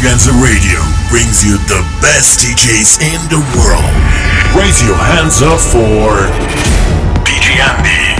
Extravaganza Radio brings you the best DJs in the world. Raise your hands up for DJ Andi.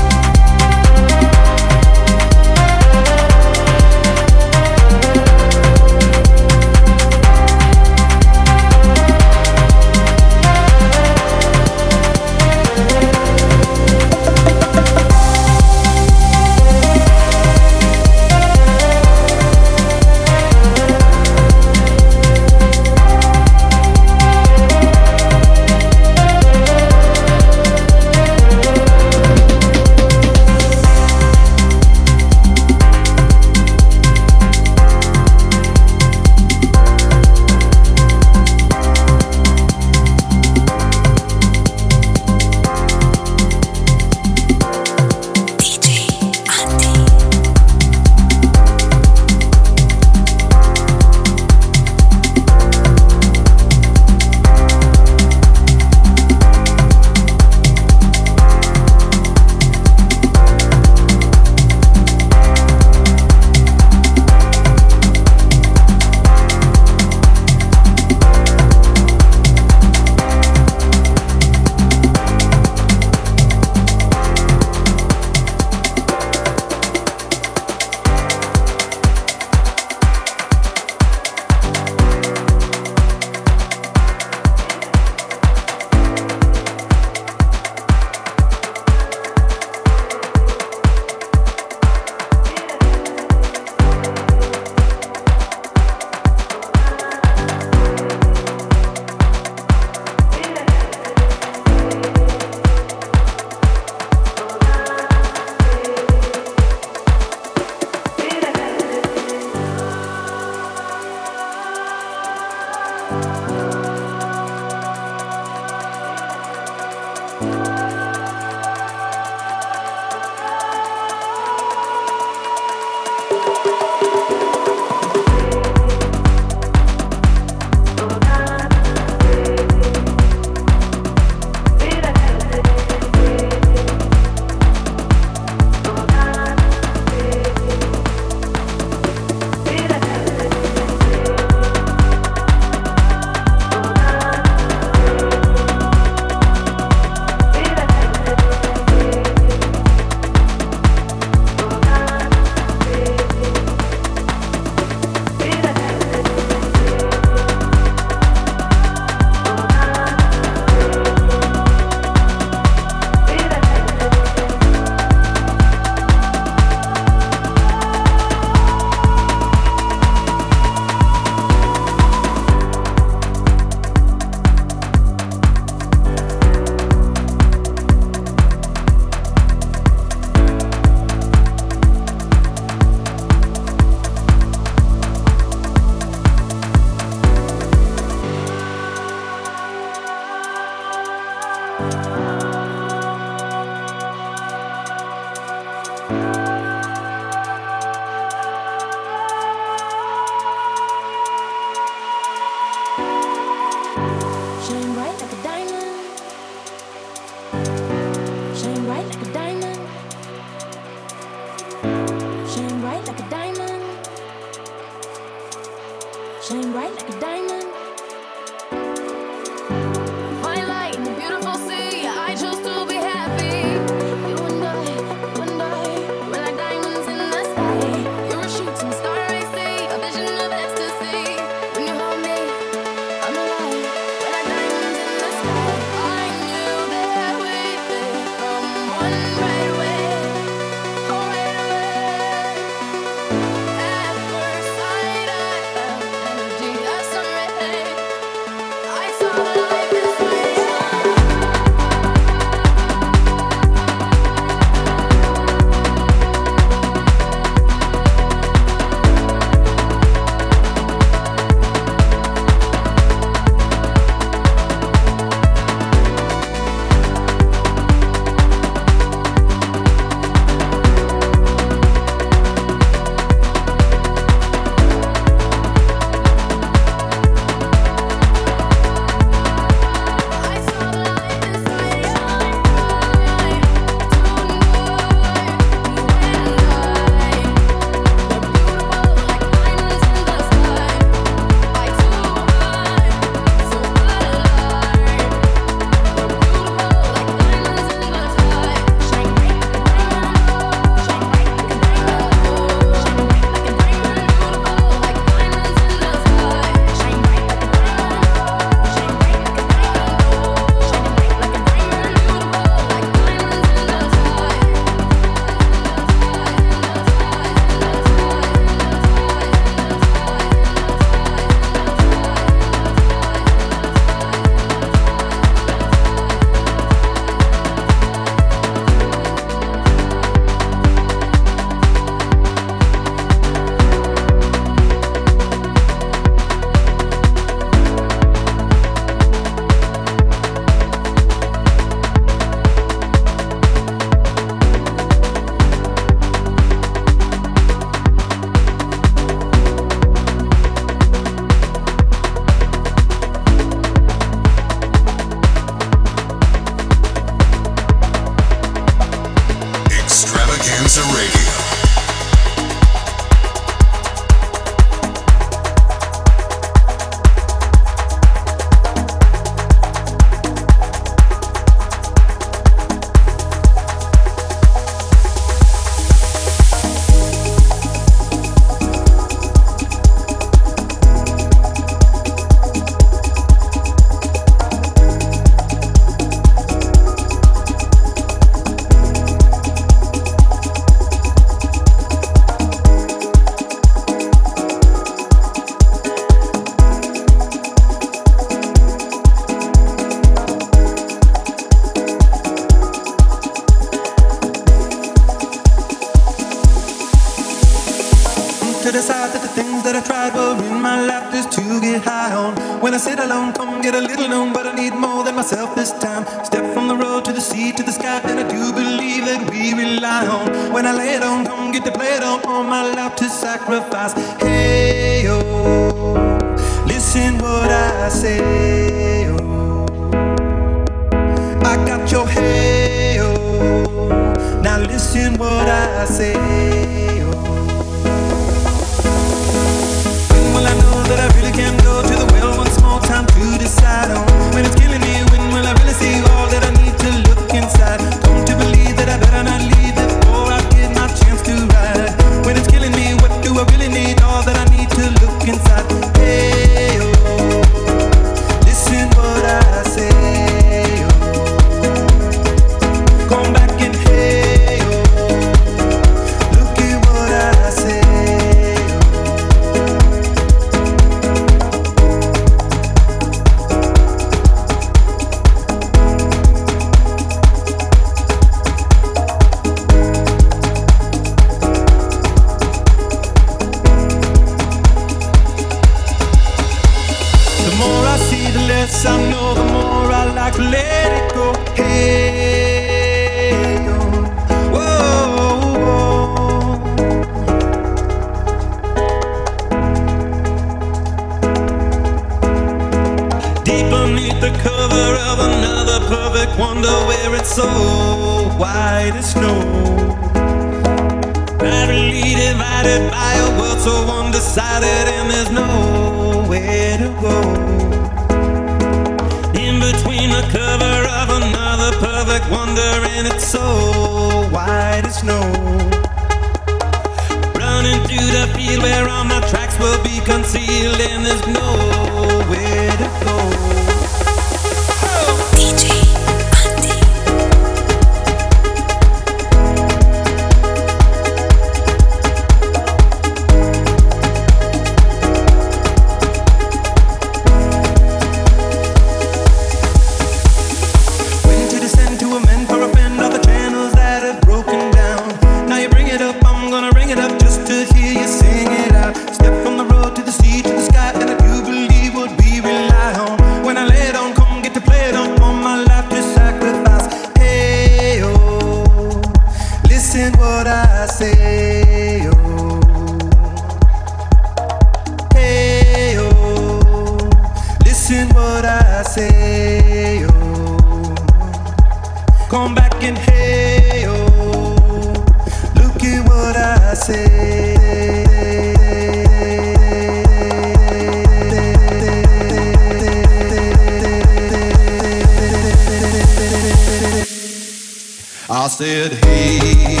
Dolce,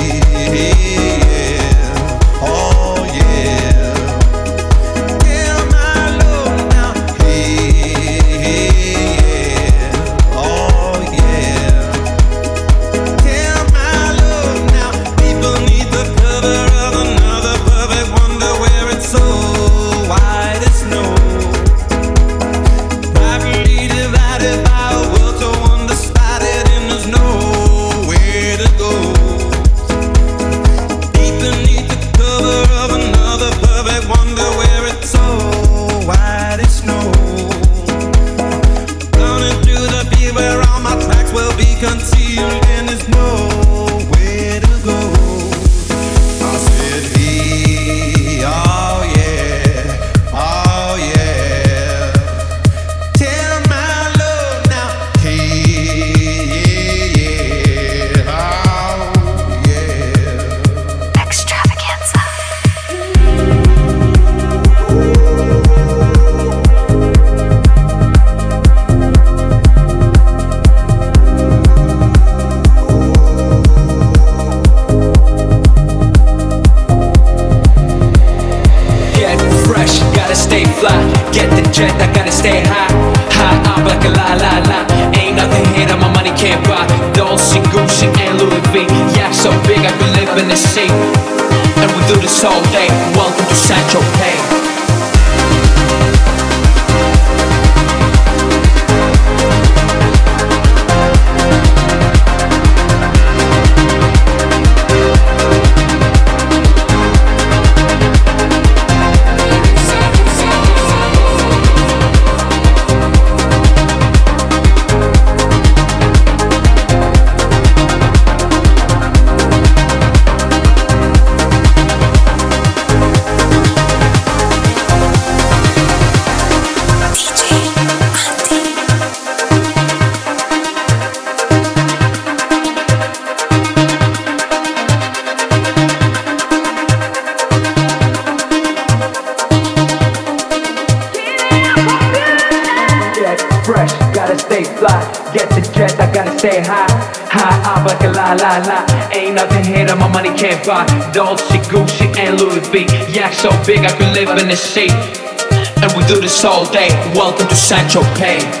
all day. Welcome to Sancho Pay.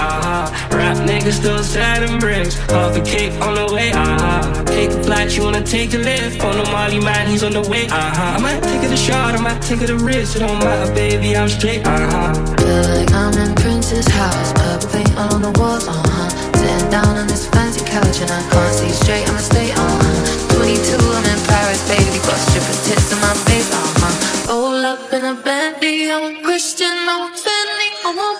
uh-huh. Rap niggas still selling bricks. Half a cake on the way, uh-huh. Take a flight, you wanna take a lift. On the Molly man, he's on the way, uh-huh. I might take it a shot, I might take it a risk. It don't matter, baby, I'm straight, uh-huh. Feel like I'm in Prince's house. Purple paint all on the walls, uh-huh. Sitting down on this fancy couch and I can't see straight, I'ma stay, uh-huh. 22, I'm in Paris, baby. Got strippers tits in my face, uh-huh. Roll up in a Bentley, I'm a Christian, I'm a Fendi, I'm a